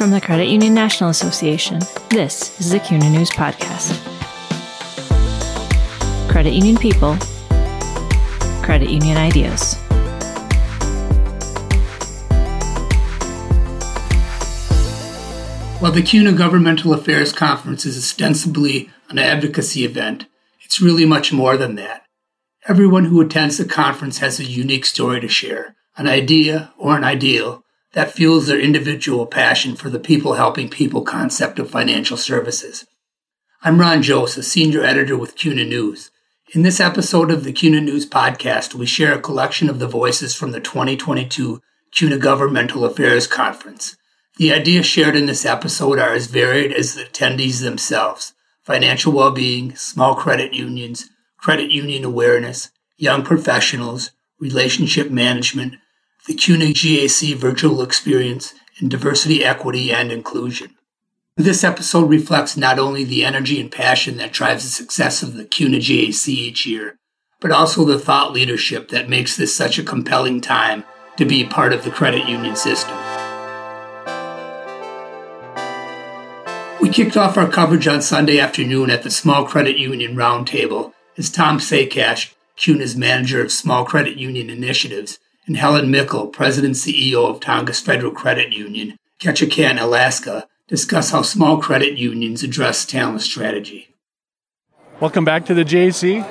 From the Credit Union National Association, this is the CUNA News Podcast. Credit Union People, Credit Union Ideas. While the CUNA Governmental Affairs Conference is ostensibly an advocacy event, it's really much more than that. Everyone who attends the conference has a unique story to share, an idea or an ideal that fuels their individual passion for the people helping people concept of financial services. I'm Ron Joseph, senior editor with CUNA News. In this episode of the CUNA News podcast, we share a collection of the voices from the 2022 CUNA Governmental Affairs Conference. The ideas shared in this episode are as varied as the attendees themselves financial well being, small credit unions, credit union awareness, young professionals, relationship management, the CUNA GAC virtual experience, in diversity, equity, and inclusion. This episode reflects not only the energy and passion that drives the success of the CUNA GAC each year, but also the thought leadership that makes this such a compelling time to be part of the credit union system. We kicked off our coverage on Sunday afternoon at the Small Credit Union Roundtable as Tom Sakash, CUNA's manager of small credit union initiatives, and Helen Mickle, president CEO of Tongass Federal Credit Union, Ketchikan, Alaska, discuss how small credit unions address talent strategy. Welcome back to the GAC.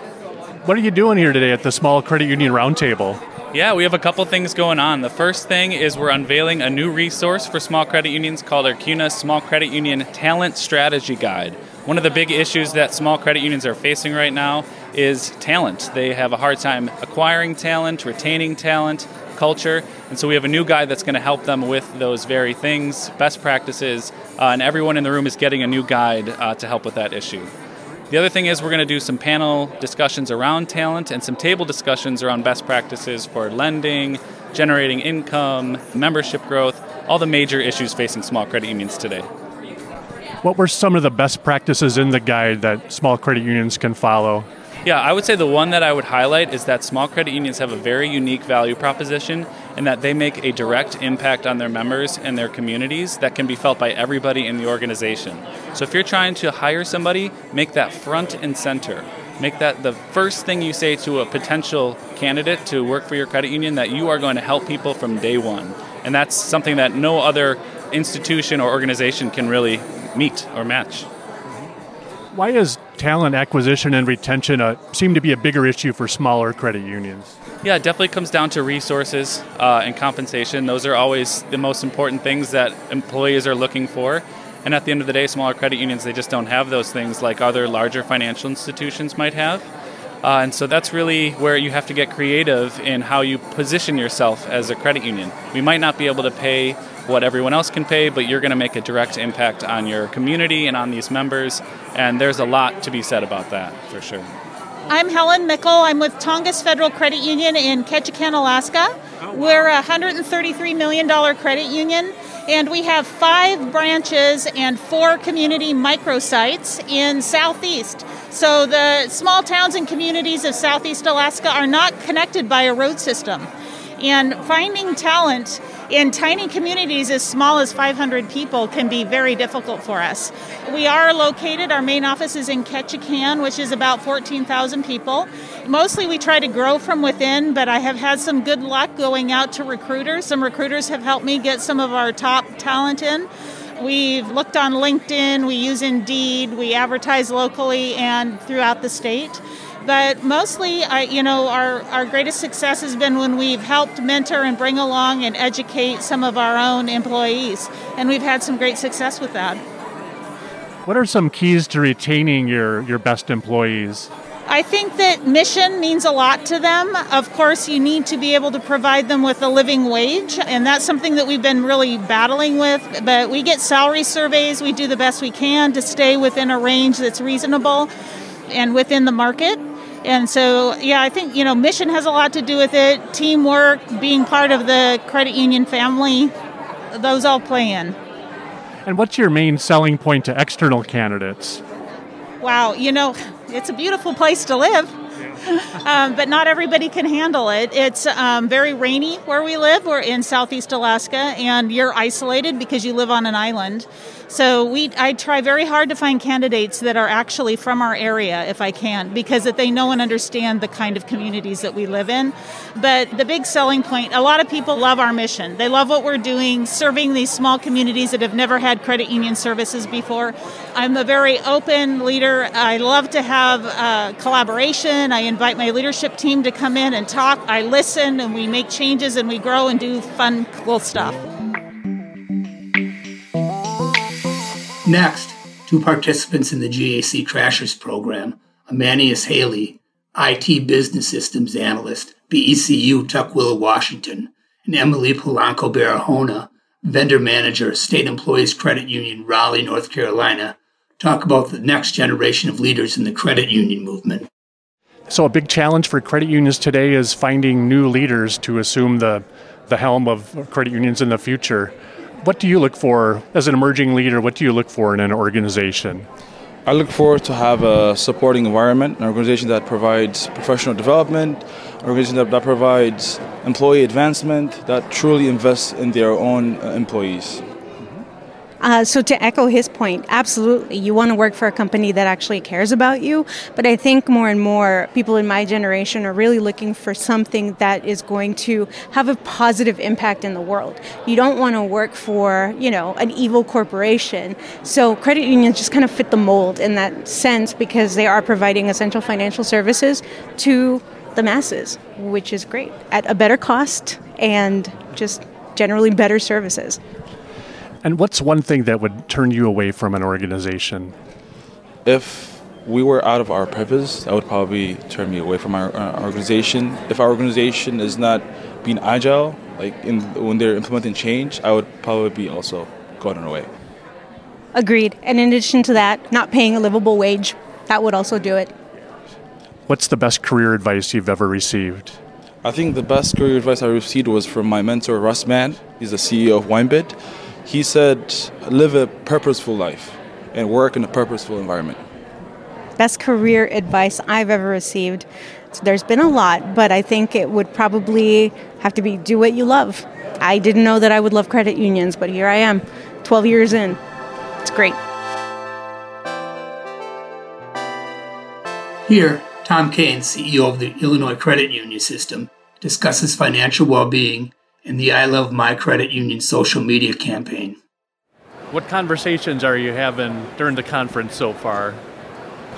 What are you doing here today at the Small Credit Union Roundtable? Yeah, we have a couple things going on. The first thing is we're unveiling a new resource for small credit unions called our CUNA Small Credit Union Talent Strategy Guide. One of the big issues that small credit unions are facing right now is talent. They have a hard time acquiring talent, retaining talent, culture, and so we have a new guide that's going to help them with those very things, best practices, uh, and everyone in the room is getting a new guide uh, to help with that issue. The other thing is we're going to do some panel discussions around talent and some table discussions around best practices for lending, generating income, membership growth, all the major issues facing small credit unions today. What were some of the best practices in the guide that small credit unions can follow? Yeah, I would say the one that I would highlight is that small credit unions have a very unique value proposition and that they make a direct impact on their members and their communities that can be felt by everybody in the organization. So if you're trying to hire somebody, make that front and center. Make that the first thing you say to a potential candidate to work for your credit union that you are going to help people from day one. And that's something that no other institution or organization can really meet or match. Why is talent acquisition and retention uh, seem to be a bigger issue for smaller credit unions? Yeah, it definitely comes down to resources uh, and compensation. Those are always the most important things that employees are looking for. And at the end of the day, smaller credit unions, they just don't have those things like other larger financial institutions might have. Uh, and so that's really where you have to get creative in how you position yourself as a credit union. We might not be able to pay what everyone else can pay, but you're going to make a direct impact on your community and on these members. And there's a lot to be said about that for sure. I'm Helen Mickle. I'm with Tongass Federal Credit Union in Ketchikan, Alaska. We're a $133 million credit union, and we have five branches and four community microsites in Southeast. So the small towns and communities of Southeast Alaska are not connected by a road system. And finding talent in tiny communities as small as 500 people can be very difficult for us. We are located, our main office is in Ketchikan, which is about 14,000 people. Mostly we try to grow from within, but I have had some good luck going out to recruiters. Some recruiters have helped me get some of our top talent in. We've looked on LinkedIn, we use Indeed, we advertise locally and throughout the state. But mostly, I, you know, our, our greatest success has been when we've helped mentor and bring along and educate some of our own employees. And we've had some great success with that. What are some keys to retaining your, your best employees? I think that mission means a lot to them. Of course, you need to be able to provide them with a living wage, and that's something that we've been really battling with. But we get salary surveys, we do the best we can to stay within a range that's reasonable and within the market. And so, yeah, I think, you know, mission has a lot to do with it. Teamwork, being part of the credit union family, those all play in. And what's your main selling point to external candidates? Wow, you know, it's a beautiful place to live. um, but not everybody can handle it. It's um, very rainy where we live. We're in southeast Alaska, and you're isolated because you live on an island. So we, I try very hard to find candidates that are actually from our area, if I can, because that they know and understand the kind of communities that we live in. But the big selling point, a lot of people love our mission. They love what we're doing, serving these small communities that have never had credit union services before. I'm a very open leader. I love to have uh, collaboration. I invite my leadership team to come in and talk. I listen, and we make changes, and we grow and do fun, cool stuff. Next, two participants in the GAC Crashers program, Amanius Haley, IT Business Systems Analyst, BECU Tukwila, Washington, and Emily Polanco Barahona, Vendor Manager, State Employees Credit Union, Raleigh, North Carolina, talk about the next generation of leaders in the credit union movement. So, a big challenge for credit unions today is finding new leaders to assume the, the helm of credit unions in the future. What do you look for as an emerging leader? What do you look for in an organization? I look forward to have a supporting environment, an organization that provides professional development, an organization that, that provides employee advancement, that truly invests in their own uh, employees. Uh, so to echo his point, absolutely, you want to work for a company that actually cares about you. But I think more and more people in my generation are really looking for something that is going to have a positive impact in the world. You don't want to work for, you know, an evil corporation. So credit unions just kind of fit the mold in that sense because they are providing essential financial services to the masses, which is great at a better cost and just generally better services. And what's one thing that would turn you away from an organization? If we were out of our purpose, that would probably turn me away from our, our organization. If our organization is not being agile, like in, when they're implementing change, I would probably be also going away. Agreed. And in addition to that, not paying a livable wage, that would also do it. What's the best career advice you've ever received? I think the best career advice I received was from my mentor, Russ Mann. He's the CEO of WineBit. He said, live a purposeful life and work in a purposeful environment. Best career advice I've ever received. So there's been a lot, but I think it would probably have to be do what you love. I didn't know that I would love credit unions, but here I am, 12 years in. It's great. Here, Tom Kane, CEO of the Illinois Credit Union System, discusses financial well being and the I Love My Credit Union social media campaign. What conversations are you having during the conference so far?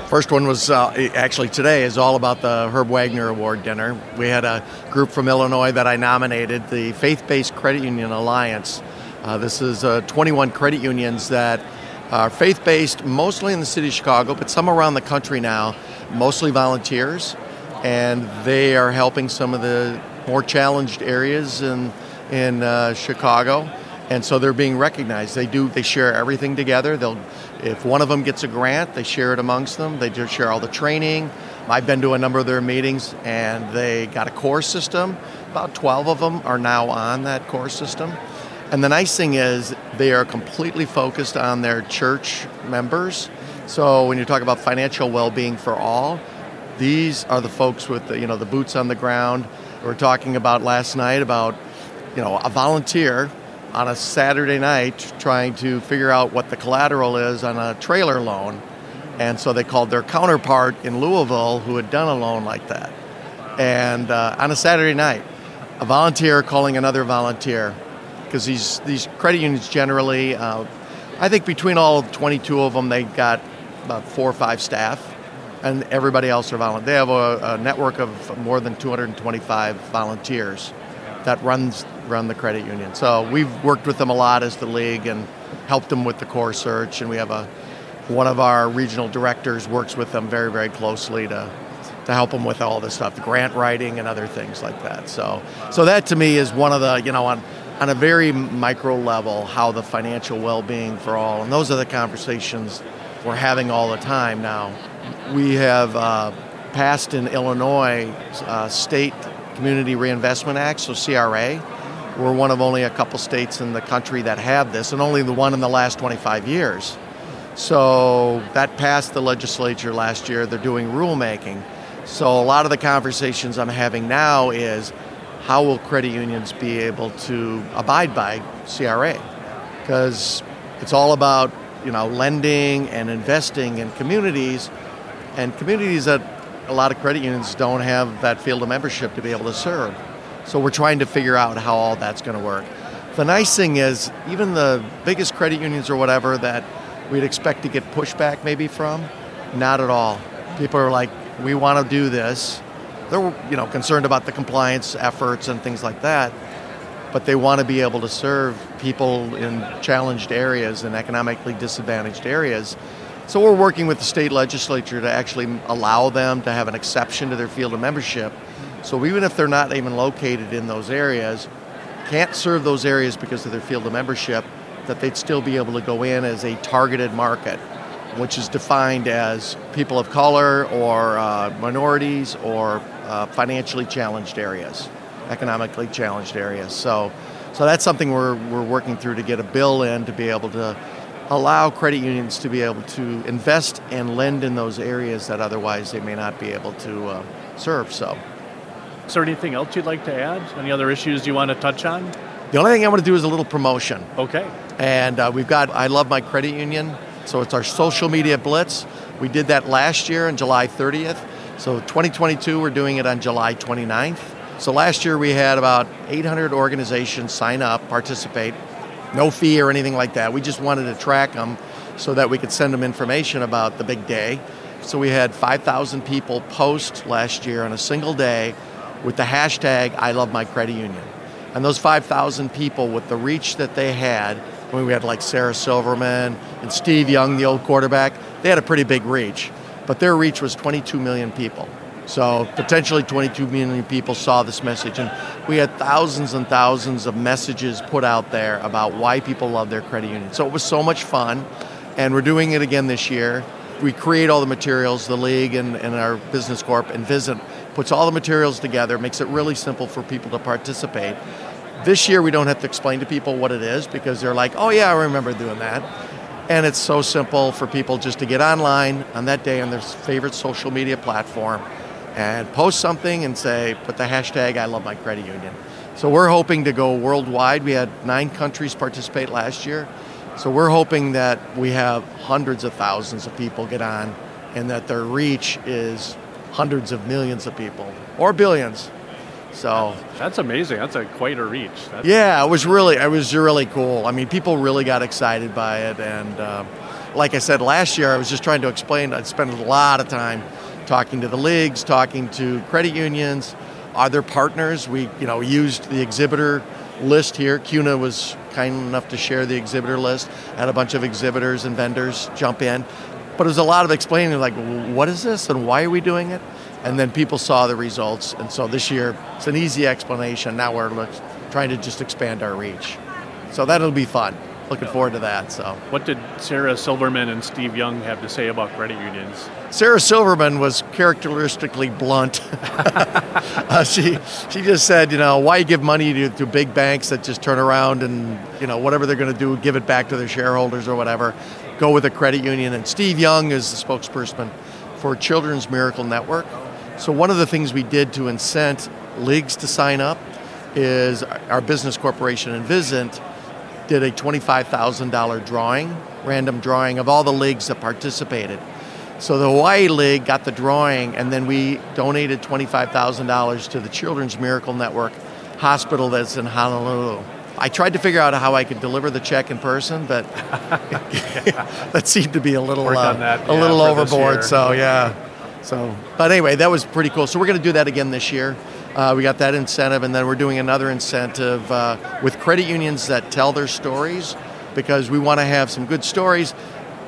First one was uh, actually today is all about the Herb Wegner Award dinner. We had a group from Illinois that I nominated, the Faith Based Credit Union Alliance. Uh, this is uh, 21 credit unions that are faith based, mostly in the city of Chicago, but some around the country now, mostly volunteers. And they are helping some of the more challenged areas in in uh, Chicago, and so they're being recognized. They do they share everything together. They'll if one of them gets a grant, they share it amongst them. They just share all the training. I've been to a number of their meetings, and they got a core system. About 12 of them are now on that core system. And the nice thing is, they are completely focused on their church members. So when you talk about financial well-being for all, these are the folks with the, you know the boots on the ground. We were talking about last night about you know a volunteer on a Saturday night trying to figure out what the collateral is on a trailer loan. And so they called their counterpart in Louisville who had done a loan like that. And uh, on a Saturday night, a volunteer calling another volunteer because these these credit unions generally, uh, I think between all 22 of them, they got about four or five staff, and everybody else are volunteers. They have a, a network of more than 225 volunteers that runs run the credit union. So we've worked with them a lot as the league and helped them with the core search, and we have a one of our regional directors works with them very very closely to to help them with all this stuff, the grant writing and other things like that. So so that to me is one of the you know on on a very micro level how the financial well-being for all, and those are the conversations we're having all the time now. We have uh, passed in Illinois uh, state Community Reinvestment Act, so CRA. We're one of only a couple states in the country that have this, and only the one in the last 25 years. So that passed the legislature last year. They're doing rulemaking. So a lot of the conversations I'm having now is how will credit unions be able to abide by CRA? Because it's all about you know lending and investing in communities, and communities that a lot of credit unions don't have that field of membership to be able to serve. So we're trying to figure out how all that's going to work. The nice thing is, even the biggest credit unions or whatever that we'd expect to get pushback maybe from, not at all. People are like, we want to do this. They're you know concerned about the compliance efforts and things like that, but they want to be able to serve people in challenged areas and economically disadvantaged areas. So we're working with the state legislature to actually allow them to have an exception to their field of membership. So even if they're not even located in those areas, can't serve those areas because of their field of membership, that they'd still be able to go in as a targeted market which is defined as people of color or uh, minorities or uh, financially challenged areas, economically challenged areas. So, so that's something we're, we're working through to get a bill in to be able to allow credit unions to be able to invest and lend in those areas that otherwise they may not be able to uh, serve. So, is there anything else you'd like to add? Any other issues you want to touch on? The only thing I want to do is a little promotion. Okay. And uh, we've got I Love My Credit Union so it's our social media blitz. We did that last year on July 30th. So 2022, we're doing it on July 29th. So last year we had about 800 organizations sign up, participate, no fee or anything like that. We just wanted to track them so that we could send them information about the big day. So we had 5,000 people post last year on a single day with the hashtag I love my credit union. And those 5,000 people, with the reach that they had, when we had like Sarah Silverman and Steve Young, the old quarterback, they had a pretty big reach. But their reach was 22 million people. So potentially 22 million people saw this message. And we had thousands and thousands of messages put out there about why people love their credit union. So it was so much fun. And we're doing it again this year. We create all the materials, the league and, and our business corp, Envisant puts all the materials together, makes it really simple for people to participate. This year, we don't have to explain to people what it is because they're like, oh, yeah, I remember doing that. And it's so simple for people just to get online on that day on their favorite social media platform and post something and say, put the hashtag I love my credit union. So we're hoping to go worldwide. We had nine countries participate last year. So we're hoping that we have hundreds of thousands of people get on and that their reach is hundreds of millions of people or billions. So that's amazing. That's a quite a reach. That's yeah, it was really it was really cool. I mean, people really got excited by it, and uh, like I said last year, I was just trying to explain. I spent a lot of time talking to the leagues, talking to credit unions, other partners. We you know used the exhibitor list here. CUNA was kind enough to share the exhibitor list. Had a bunch of exhibitors and vendors jump in, but it was a lot of explaining like, what is this and why are we doing it? and then people saw the results. And so this year, it's an easy explanation. Now we're trying to just expand our reach. So that'll be fun. Looking forward to that. So, what did Sarah Silverman and Steve Young have to say about credit unions? Sarah Silverman was characteristically blunt. uh, she she just said, you know, why give money to, to big banks that just turn around and you know whatever they're going to do, give it back to their shareholders or whatever. Go with a credit union. And Steve Young is the spokesperson for Children's Miracle Network. So one of the things we did to incent leagues to sign up is our business corporation Envisant did a $25,000 drawing, random drawing of all the leagues that participated. So the Hawaii League got the drawing, and then we donated $25,000 to the Children's Miracle Network hospital that's in Honolulu. I tried to figure out how I could deliver the check in person, but that seemed to be a little uh, that, a yeah, little overboard. So yeah. So, but anyway, that was pretty cool. So we're going to do that again this year. Uh, we got that incentive, and then we're doing another incentive uh, with credit unions that tell their stories because we want to have some good stories.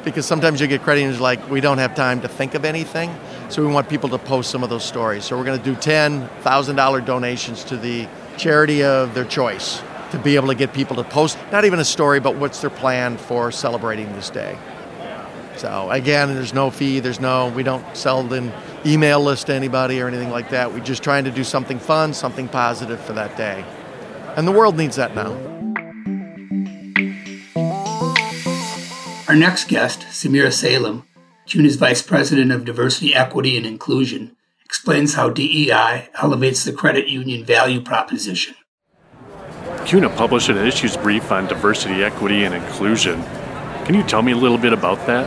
Because sometimes you get credit unions like we don't have time to think of anything, so we want people to post some of those stories. So we're going to do ten thousand dollar donations to the charity of their choice to be able to get people to post not even a story, but what's their plan for celebrating this day. So again, there's no fee. There's no. We don't sell an email list to anybody or anything like that. We're just trying to do something fun, something positive for that day, and the world needs that now. Our next guest, Samira Salem, CUNA's Vice President of Diversity, Equity, and Inclusion, explains how DEI elevates the credit union value proposition. CUNA published an issues brief on diversity, equity, and inclusion. Can you tell me a little bit about that?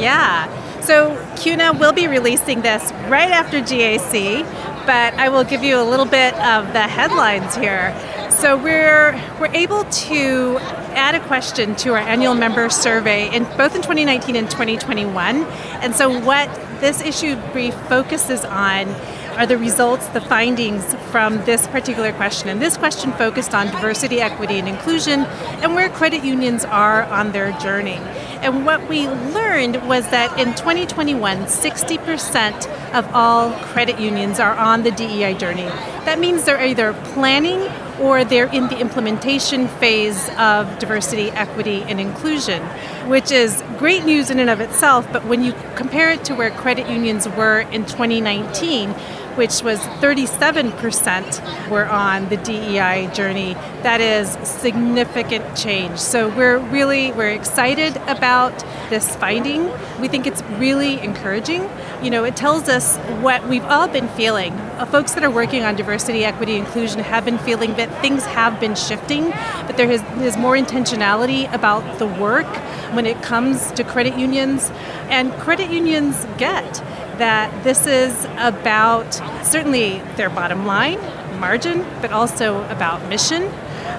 Yeah. So CUNA will be releasing this right after GAC, but I will give you a little bit of the headlines here. So we're we're able to add a question to our annual member survey in both in 2019 and 2021. And so what this issue brief focuses on are the results, the findings from this particular question. And this question focused on diversity, equity, and inclusion and where credit unions are on their journey. And what we learned was that in 2021, 60% of all credit unions are on the DEI journey. That means they're either planning or they're in the implementation phase of diversity, equity, and inclusion, which is great news in and of itself. But when you compare it to where credit unions were in 2019, which was 37% were on the DEI journey. That is significant change. So we're really we're excited about this finding. We think it's really encouraging. You know, it tells us what we've all been feeling. Uh, folks that are working on diversity, equity, inclusion have been feeling that things have been shifting, but there is, more intentionality about the work when it comes to credit unions. And credit unions get that this is about certainly their bottom line, margin, but also about mission.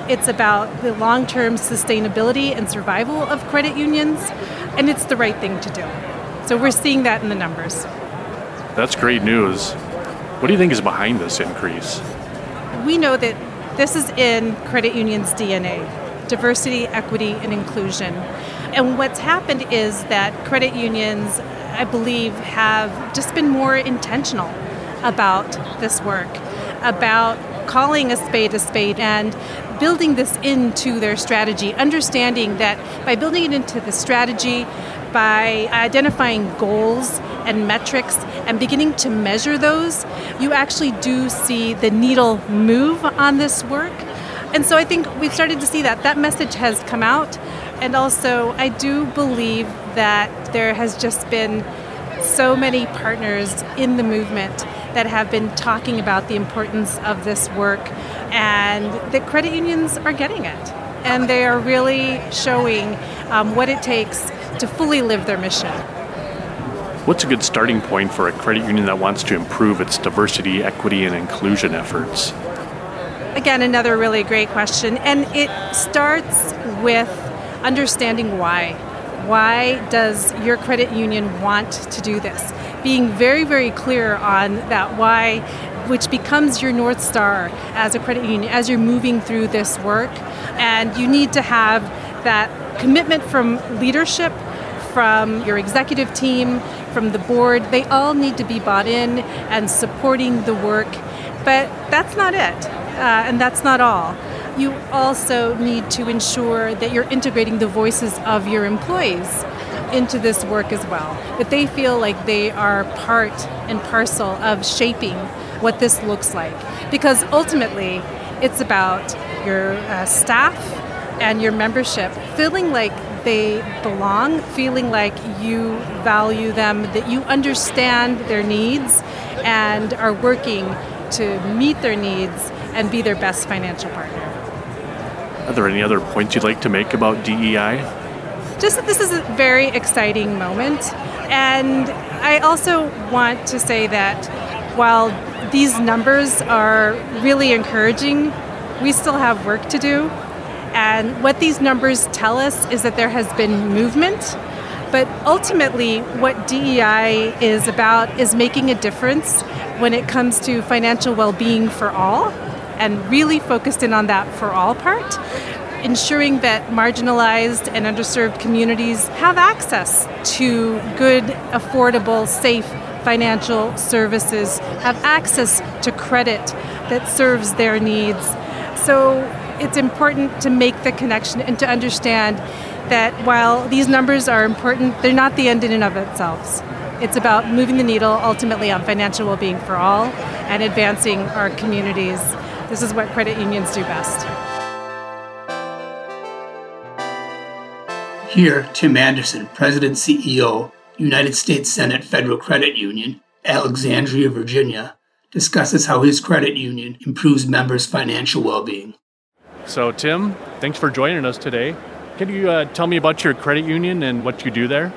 It's about the long term sustainability and survival of credit unions, and it's the right thing to do. So we're seeing that in the numbers. That's great news. What do you think is behind this increase? We know that this is in credit unions' DNA diversity, equity, and inclusion. And what's happened is that credit unions I believe, have just been more intentional about this work, about calling a spade a spade and building this into their strategy, understanding that by building it into the strategy, by identifying goals and metrics and beginning to measure those, you actually do see the needle move on this work. And so I think we've started to see that. That message has come out. And also, I do believe that there has just been so many partners in the movement that have been talking about the importance of this work, and that credit unions are getting it. And they are really showing um, what it takes to fully live their mission. What's a good starting point for a credit union that wants to improve its diversity, equity, and inclusion efforts? Again, another really great question. And it starts with understanding why. Why does your credit union want to do this? Being very, very clear on that why, which becomes your North Star as a credit union as you're moving through this work. And you need to have that commitment from leadership, from your executive team, from the board. They all need to be bought in and supporting the work. But that's not it, uh, and that's not all you also need to ensure that you're integrating the voices of your employees into this work as well. That they feel like they are part and parcel of shaping what this looks like. Because ultimately, it's about your uh, staff and your membership feeling like they belong, feeling like you value them, that you understand their needs and are working to meet their needs and be their best financial partner. Are there any other points you'd like to make about DEI? Just that this is a very exciting moment. And I also want to say that while these numbers are really encouraging, we still have work to do. And what these numbers tell us is that there has been movement. But ultimately, what DEI is about is making a difference when it comes to financial well being for all and really focused in on that for all part ensuring that marginalized and underserved communities have access to good, affordable, safe financial services, have access to credit that serves their needs. So it's important to make the connection and to understand that while these numbers are important, they're not the end in and of themselves. It's about moving the needle ultimately on financial well being for all and advancing our communities this is what credit unions do best. Here, Tim Anderson, President CEO, United States Senate Federal Credit Union, Alexandria, Virginia, discusses how his credit union improves members' financial well being. So, Tim, thanks for joining us today. Can you uh, tell me about your credit union and what you do there?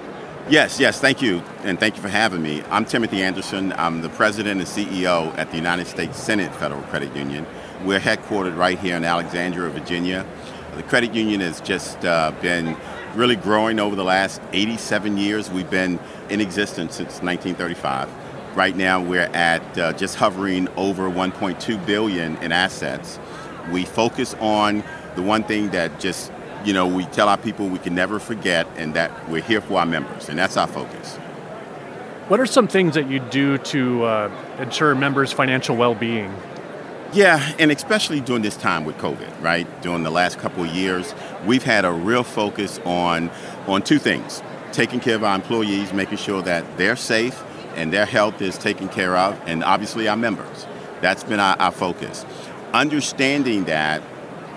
Yes, yes, thank you, and thank you for having me. I'm Timothy Anderson. I'm the president and CEO at the United States Senate Federal Credit Union. We're headquartered right here in Alexandria, Virginia. The credit union has just uh, been really growing over the last 87 years. We've been in existence since 1935. Right now, we're at uh, just hovering over 1.2 billion in assets. We focus on the one thing that just you know, we tell our people we can never forget and that we're here for our members, and that's our focus. What are some things that you do to uh, ensure members' financial well being? Yeah, and especially during this time with COVID, right? During the last couple of years, we've had a real focus on on two things: taking care of our employees, making sure that they're safe and their health is taken care of, and obviously our members. That's been our, our focus. Understanding that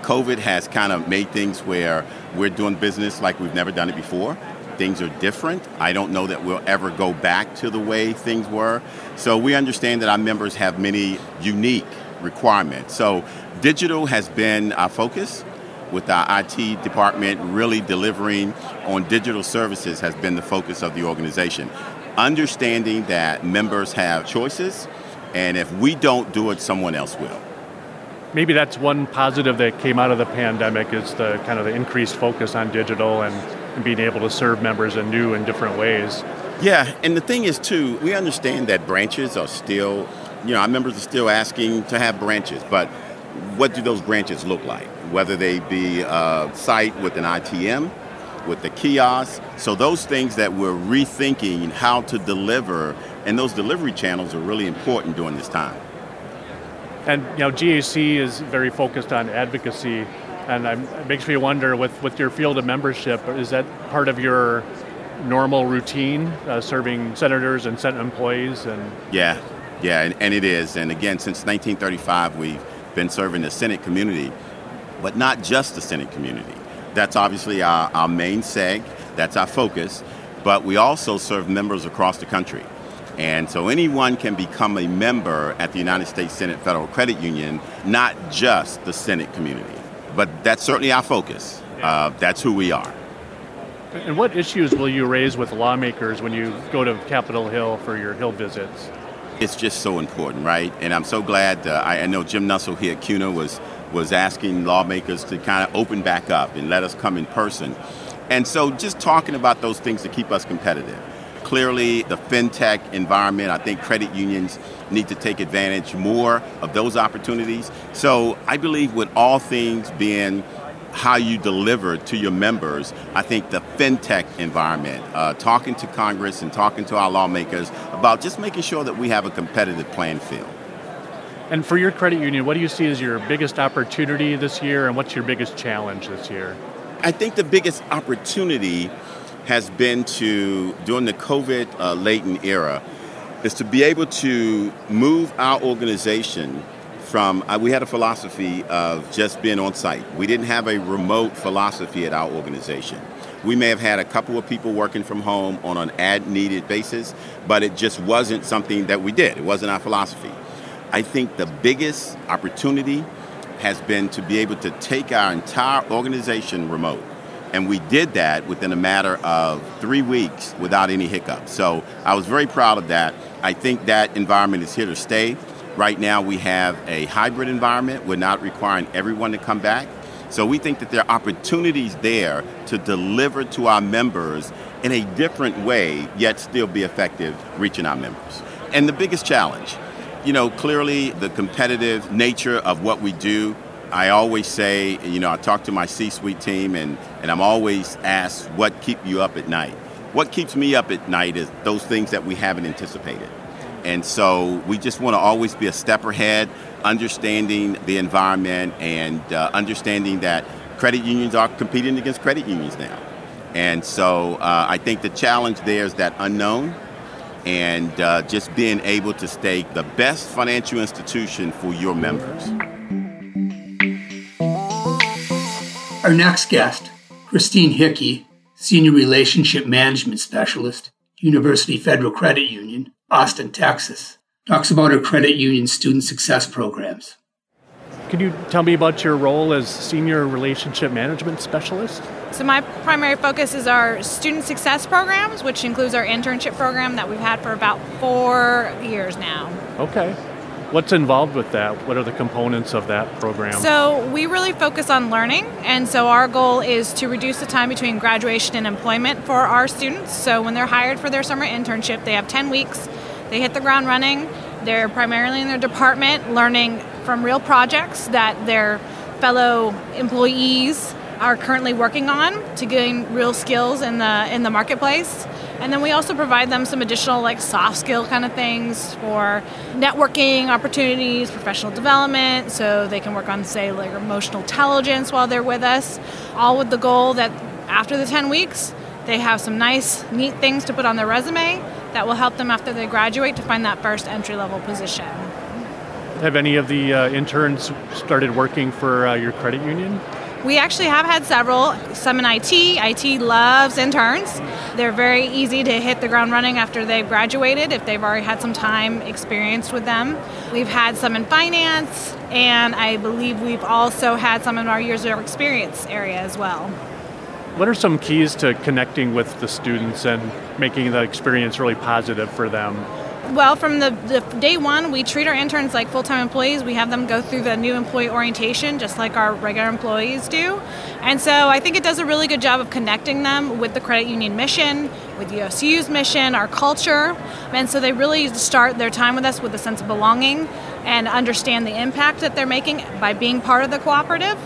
COVID has kind of made things where we're doing business like we've never done it before. Things are different. I don't know that we'll ever go back to the way things were. So we understand that our members have many unique requirements. So digital has been our focus with our IT department really delivering on digital services has been the focus of the organization. Understanding that members have choices, and if we don't do it, someone else will maybe that's one positive that came out of the pandemic is the kind of the increased focus on digital and, and being able to serve members in new and different ways. Yeah, and the thing is too, we understand that branches are still, you know, our members are still asking to have branches, but what do those branches look like? Whether they be a site with an ITM, with the kiosk. So those things that we're rethinking how to deliver, and those delivery channels are really important during this time. And you know, GAC is very focused on advocacy, and I'm, it makes me wonder with, with your field of membership, is that part of your normal routine, uh, serving senators and Senate employees? And yeah, yeah, and, and it is. And again, since 1935, we've been serving the Senate community, but not just the Senate community. That's obviously our, our main seg. That's our focus. But we also serve members across the country. And so anyone can become a member at the United States Senate Federal Credit Union, not just the Senate community. But that's certainly our focus. Uh, that's who we are. And what issues will you raise with lawmakers when you go to Capitol Hill for your Hill visits? It's just so important, right? And I'm so glad. Uh, I, I, know Jim Nussle here at CUNA was was asking lawmakers to kind of open back up and let us come in person. And so, just talking about those things to keep us competitive clearly the fintech environment. I think credit unions need to take advantage more of those opportunities. So I believe with all things being how you deliver to your members, I think the fintech environment, uh, talking to Congress and talking to our lawmakers about just making sure that we have a competitive playing field. And for your credit union, what do you see as your biggest opportunity this year, and what's your biggest challenge this year? I think the biggest opportunity has been to, during the COVID uh, latent era, is to be able to move our organization from, uh, we had a philosophy of just being on site. We didn't have a remote philosophy at our organization. We may have had a couple of people working from home on an ad needed basis, but it just wasn't something that we did. It wasn't our philosophy. I think the biggest opportunity has been to be able to take our entire organization remote and we did that within a matter of three weeks without any hiccups. So I was very proud of that. I think that environment is here to stay. Right now, we have a hybrid environment. We're not requiring everyone to come back. So we think that there are opportunities there to deliver to our members in a different way, yet still be effective reaching our members. And the biggest challenge, you know, clearly the competitive nature of what we do I always say, you know, I talk to my C-suite team, and, and I'm always asked, what keep you up at night? What keeps me up at night is those things that we haven't anticipated. And so we just want to always be a step ahead, understanding the environment and uh, understanding that credit unions are competing against credit unions now. And so uh, I think the challenge there is that unknown and uh, just being able to stay the best financial institution for your members. Our next guest, Christine Hickey, Senior Relationship Management Specialist, University Federal Credit Union, Austin, Texas, talks about her credit union student success programs. Can you tell me about your role as Senior Relationship Management Specialist? So, my primary focus is our student success programs, which includes our internship program that we've had for about four years now. Okay. What's involved with that? What are the components of that program? So, we really focus on learning, and so our goal is to reduce the time between graduation and employment for our students. So, when they're hired for their summer internship, they have 10 weeks, they hit the ground running, they're primarily in their department learning from real projects that their fellow employees are currently working on to gain real skills in the in the marketplace. And then we also provide them some additional like soft skill kind of things for networking opportunities, professional development, so they can work on say like emotional intelligence while they're with us, all with the goal that after the 10 weeks, they have some nice neat things to put on their resume that will help them after they graduate to find that first entry level position. Have any of the uh, interns started working for uh, your credit union? We actually have had several, some in IT. IT loves interns. They're very easy to hit the ground running after they've graduated if they've already had some time experienced with them. We've had some in finance, and I believe we've also had some in our years of experience area as well. What are some keys to connecting with the students and making the experience really positive for them? Well, from the, the, day one, we treat our interns like full time employees. We have them go through the new employee orientation just like our regular employees do. And so I think it does a really good job of connecting them with the credit union mission, with UFCU's mission, our culture. And so they really start their time with us with a sense of belonging and understand the impact that they're making by being part of the cooperative.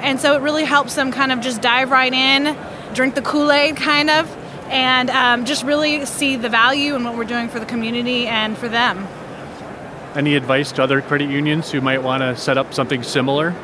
And so it really helps them kind of just dive right in, drink the Kool Aid kind of and um, just really see the value in what we're doing for the community and for them. Any advice to other credit unions who might want to set up something similar?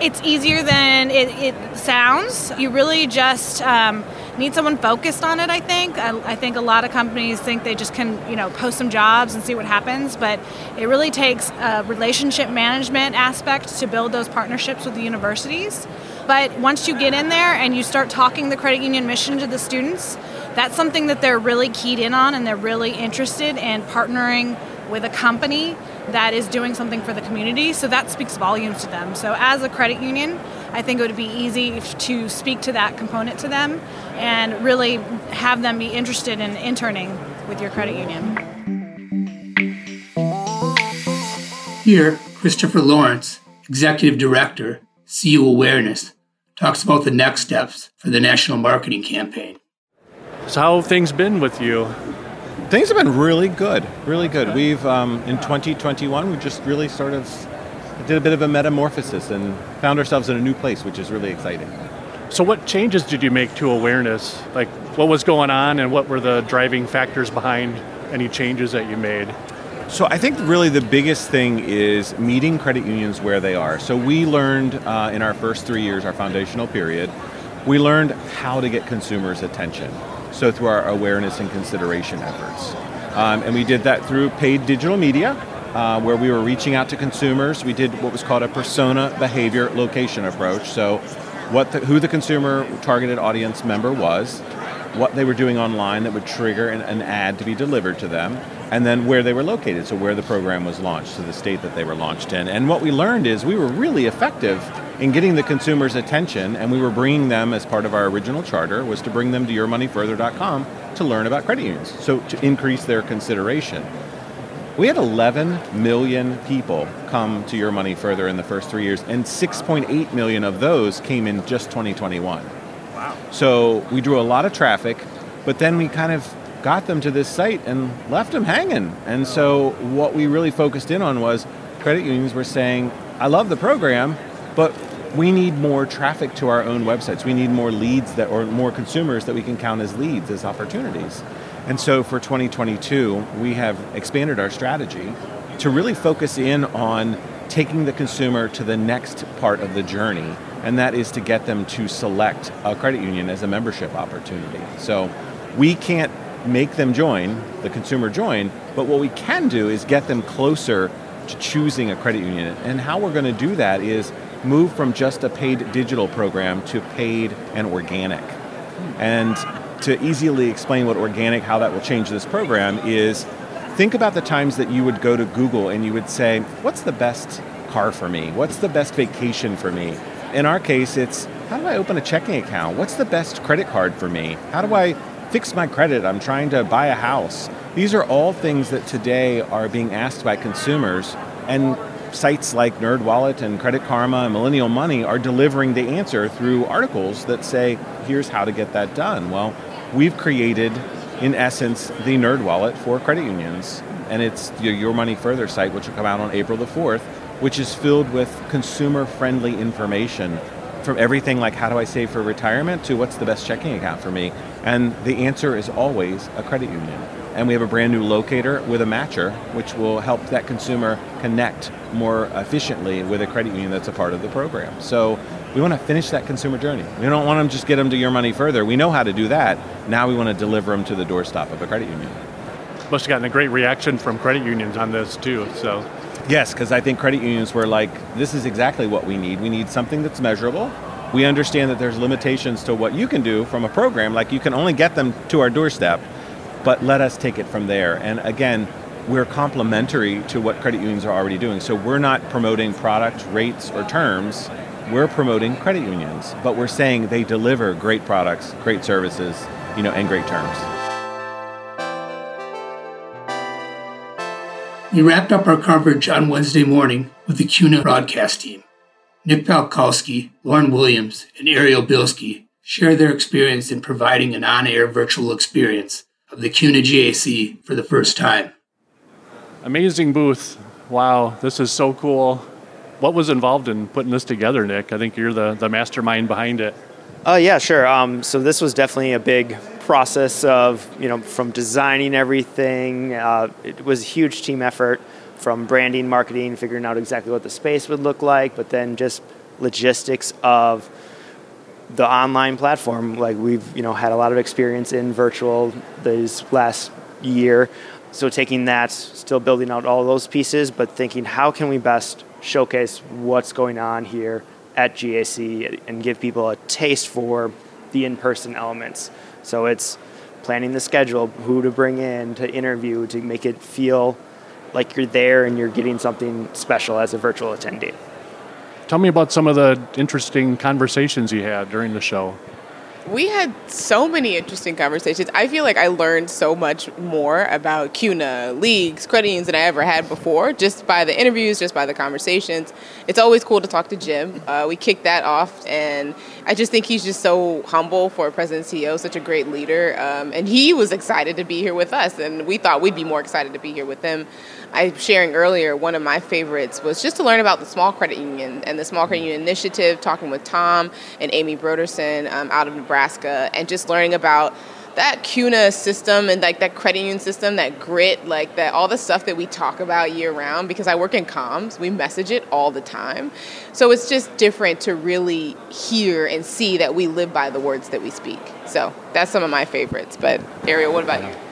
It's easier than it, it sounds. You really just um, need someone focused on it. I think. I, I, think a lot of companies think they just can, you know, post some jobs and see what happens. But it really takes a relationship management aspect to build those partnerships with the universities. But once you get in there and you start talking the credit union mission to the students, that's something that they're really keyed in on and they're really interested in partnering with a company that is doing something for the community. So that speaks volumes to them. So as a credit union, I think it would be easy to speak to that component to them and really have them be interested in interning with your credit union. Here, Christopher Lawrence, Executive Director, CU Awareness, talks about the next steps for the national marketing campaign. So, how have things been with you? Things have been really good, really good. We've um, in 2021 we just really sort of did a bit of a metamorphosis and found ourselves in a new place, which is really exciting. So, what changes did you make to awareness? Like, what was going on, and what were the driving factors behind any changes that you made? So I think really the biggest thing is meeting credit unions where they are. So we learned uh, in our first three years, our foundational period, we learned how to get consumers' attention. So through our awareness and consideration efforts. Um, and we did that through paid digital media, uh, where we were reaching out to consumers. We did what was called a persona behavior location approach. So what the, who the consumer targeted audience member was, what they were doing online that would trigger an, an ad to be delivered to them, and then where they were located, so where the program was launched, so the state that they were launched in. And what we learned is we were really effective in getting the consumer's attention, and we were bringing them as part of our original charter was to bring them to yourmoneyfurther.com to learn about credit unions, so to increase their consideration. We had 11 million people come to Your Money Further in the first three years, and 6.8 million of those came in just 2021. Wow. So we drew a lot of traffic, but then we kind of got them to this site and left them hanging. And so what we really focused in on was credit unions were saying, I love the program, but we need more traffic to our own websites. We need more leads that or more consumers that we can count as leads as opportunities. And so for 2022, we have expanded our strategy to really focus in on taking the consumer to the next part of the journey, and that is to get them to select a credit union as a membership opportunity. So we can't make them join, the consumer join, but what we can do is get them closer to choosing a credit union. And how we're going to do that is move from just a paid digital program to paid and organic. And to easily explain what organic, how that will change this program is think about the times that you would go to Google and you would say, What's the best car for me? What's the best vacation for me? In our case, it's how do I open a checking account? What's the best credit card for me? How do I fix my credit? I'm trying to buy a house. These are all things that today are being asked by consumers, and sites like NerdWallet and Credit Karma and Millennial Money are delivering the answer through articles that say, here's how to get that done. Well, we've created, in essence, the NerdWallet for credit unions, and it's Your Money Further site, which will come out on April the 4th, which is filled with consumer friendly information from everything like how do I save for retirement to what's the best checking account for me. And the answer is always a credit union. And we have a brand new locator with a matcher, which will help that consumer connect more efficiently with a credit union that's a part of the program. So we want to finish that consumer journey. We don't want to just get them to your money further. We know how to do that. Now we want to deliver them to the doorstep of a credit union. Must have gotten a great reaction from credit unions on this too. So Yes, because I think credit unions were like, this is exactly what we need. We need something that's measurable. We understand that there's limitations to what you can do from a program, like you can only get them to our doorstep, but let us take it from there. And again, we're complementary to what credit unions are already doing. So we're not promoting product, rates, or terms. We're promoting credit unions, but we're saying they deliver great products, great services, you know, and great terms. We wrapped up our coverage on Wednesday morning with the CUNA broadcast team. Nick Palkowski, Lauren Williams, and Ariel Bilski share their experience in providing an on air virtual experience of the CUNA GAC for the first time. Amazing booth. Wow, this is so cool. What was involved in putting this together, Nick? I think you're the, the mastermind behind it. Uh, yeah, sure. Um, so this was definitely a big process of you know from designing everything. Uh, it was a huge team effort from branding, marketing, figuring out exactly what the space would look like, but then just logistics of the online platform. Like we've you know had a lot of experience in virtual this last year, so taking that, still building out all those pieces, but thinking how can we best showcase what's going on here at GAC and give people a taste for the in-person elements. So it's planning the schedule, who to bring in to interview to make it feel like you're there and you're getting something special as a virtual attendee. Tell me about some of the interesting conversations you had during the show we had so many interesting conversations. I feel like I learned so much more about CUNA, leagues, credit unions than I ever had before, just by the interviews, just by the conversations. It's always cool to talk to Jim. Uh, we kicked that off, and I just think he's just so humble for a president CEO, such a great leader. Um, and he was excited to be here with us, and we thought we'd be more excited to be here with him. I was sharing earlier, one of my favorites was just to learn about the small credit union and the small credit union initiative, talking with Tom and Amy Broderson um, out of Nebraska, and just learning about that CUNA system and like that credit union system, that grit, like that all the stuff that we talk about year round. Because I work in comms, we message it all the time, so it's just different to really hear and see that we live by the words that we speak. So that's some of my favorites. But Ariel, what about you?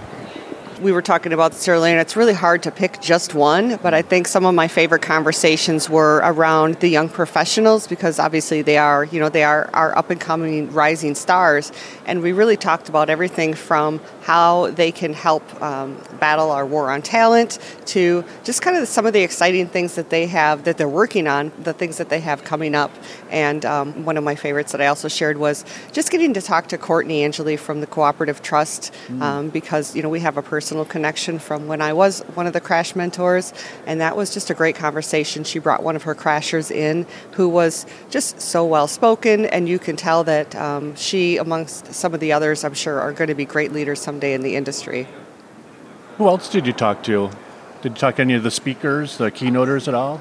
We were talking about this earlier, it's really hard to pick just one, but I think some of my favorite conversations were around the young professionals because obviously they are, you know, they are our up and coming rising stars. And we really talked about everything from how they can help um, battle our war on talent to just kind of some of the exciting things that they have that they're working on, the things that they have coming up. And um, one of my favorites that I also shared was just getting to talk to Courtney Angeli from the Cooperative Trust mm. um, because, you know, we have a personal connection from when I was one of the crash mentors, and that was just a great conversation. She brought one of her crashers in who was just so well spoken, and you can tell that um, she, amongst some of the others, I'm sure, are going to be great leaders someday in the industry. Who else did you talk to? Did you talk to any of the speakers, the keynoters at all?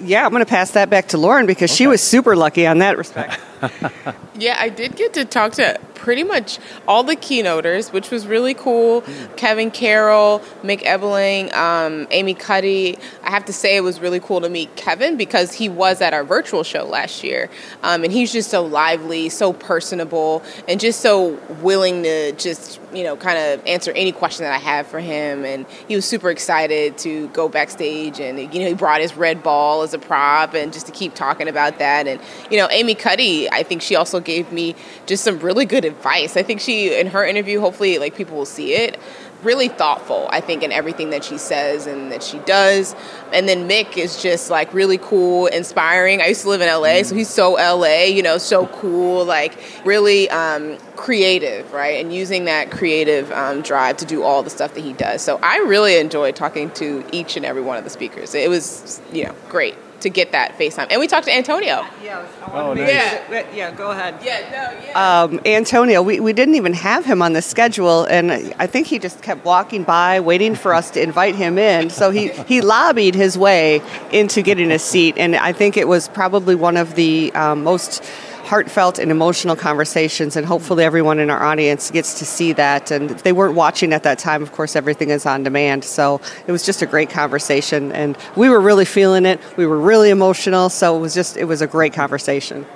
Yeah, I'm going to pass that back to Lauren because okay. she was super lucky on that respect. yeah, I did get to talk to pretty much all the keynoters, which was really cool. Mm. Kevin Carroll, Mick Ebeling, um, Amy Cuddy. I have to say it was really cool to meet Kevin because he was at our virtual show last year. Um, and he's just so lively, so personable, and just so willing to just, you know, kind of answer any question that I have for him. And he was super excited to go backstage and, you know, he brought his red ball as a prop and just to keep talking about that. And, you know, Amy Cuddy, I think she also gave me just some really good advice. I think she, in her interview, hopefully, like people will see it. really thoughtful, I think, in everything that she says and that she does. And then Mick is just like really cool, inspiring. I used to live in LA, so he's so LA, you know, so cool, like really um, creative, right? And using that creative um, drive to do all the stuff that he does. So I really enjoyed talking to each and every one of the speakers. It was, you know, great to get that FaceTime. And we talked to Antonio. Yeah. Oh, nice. Yeah. Yeah, go ahead. Yeah, no, yeah. Um, Antonio, we, we didn't even have him on the schedule, and I think he just kept walking by, waiting for us to invite him in. So he, he lobbied his way into getting a seat, and I think it was probably one of the um, most heartfelt and emotional conversations, and hopefully everyone in our audience gets to see that. And if they weren't watching at that time, of course, everything is on demand. So it was just a great conversation, and we were really feeling it. We were really emotional, so it was just it was a great conversation.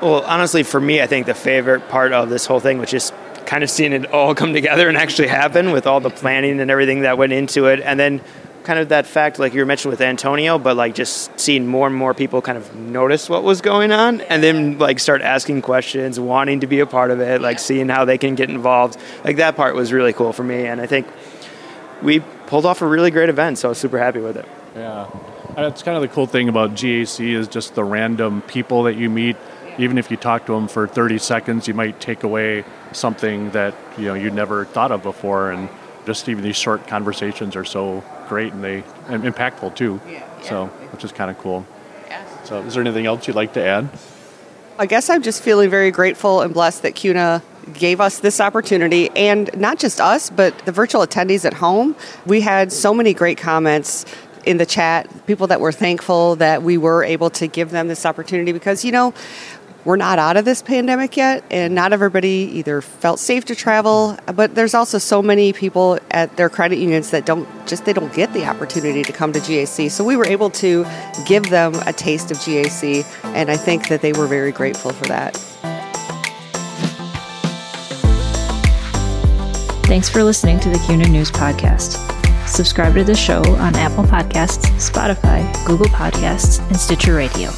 Well, honestly, for me, I think the favorite part of this whole thing was just kind of seeing it all come together and actually happen with all the planning and everything that went into it. And then kind of that fact, like you were mentioning with Antonio, but like just seeing more and more people kind of notice what was going on and then like start asking questions, wanting to be a part of it, like seeing how they can get involved. Like that part was really cool for me. And I think we pulled off a really great event, so I was super happy with it. Yeah. And it's kind of the cool thing about GAC is just the random people that you meet. Even if you talk to them for 30 seconds, you might take away something that you know you never thought of before. And just even these short conversations are so great and they and impactful too. So, which is kind of cool. So, is there anything else you'd like to add? I guess I'm just feeling very grateful and blessed that CUNA gave us this opportunity and not just us, but the virtual attendees at home. We had so many great comments in the chat, people that were thankful that we were able to give them this opportunity because, you know, we're not out of this pandemic yet, and not everybody either felt safe to travel, but there's also so many people at their credit unions that don't just they don't get the opportunity to come to GAC. So we were able to give them a taste of GAC, and I think that they were very grateful for that. Thanks for listening to the CUNA News Podcast. Subscribe to the show on Apple Podcasts, Spotify, Google Podcasts, and Stitcher Radio.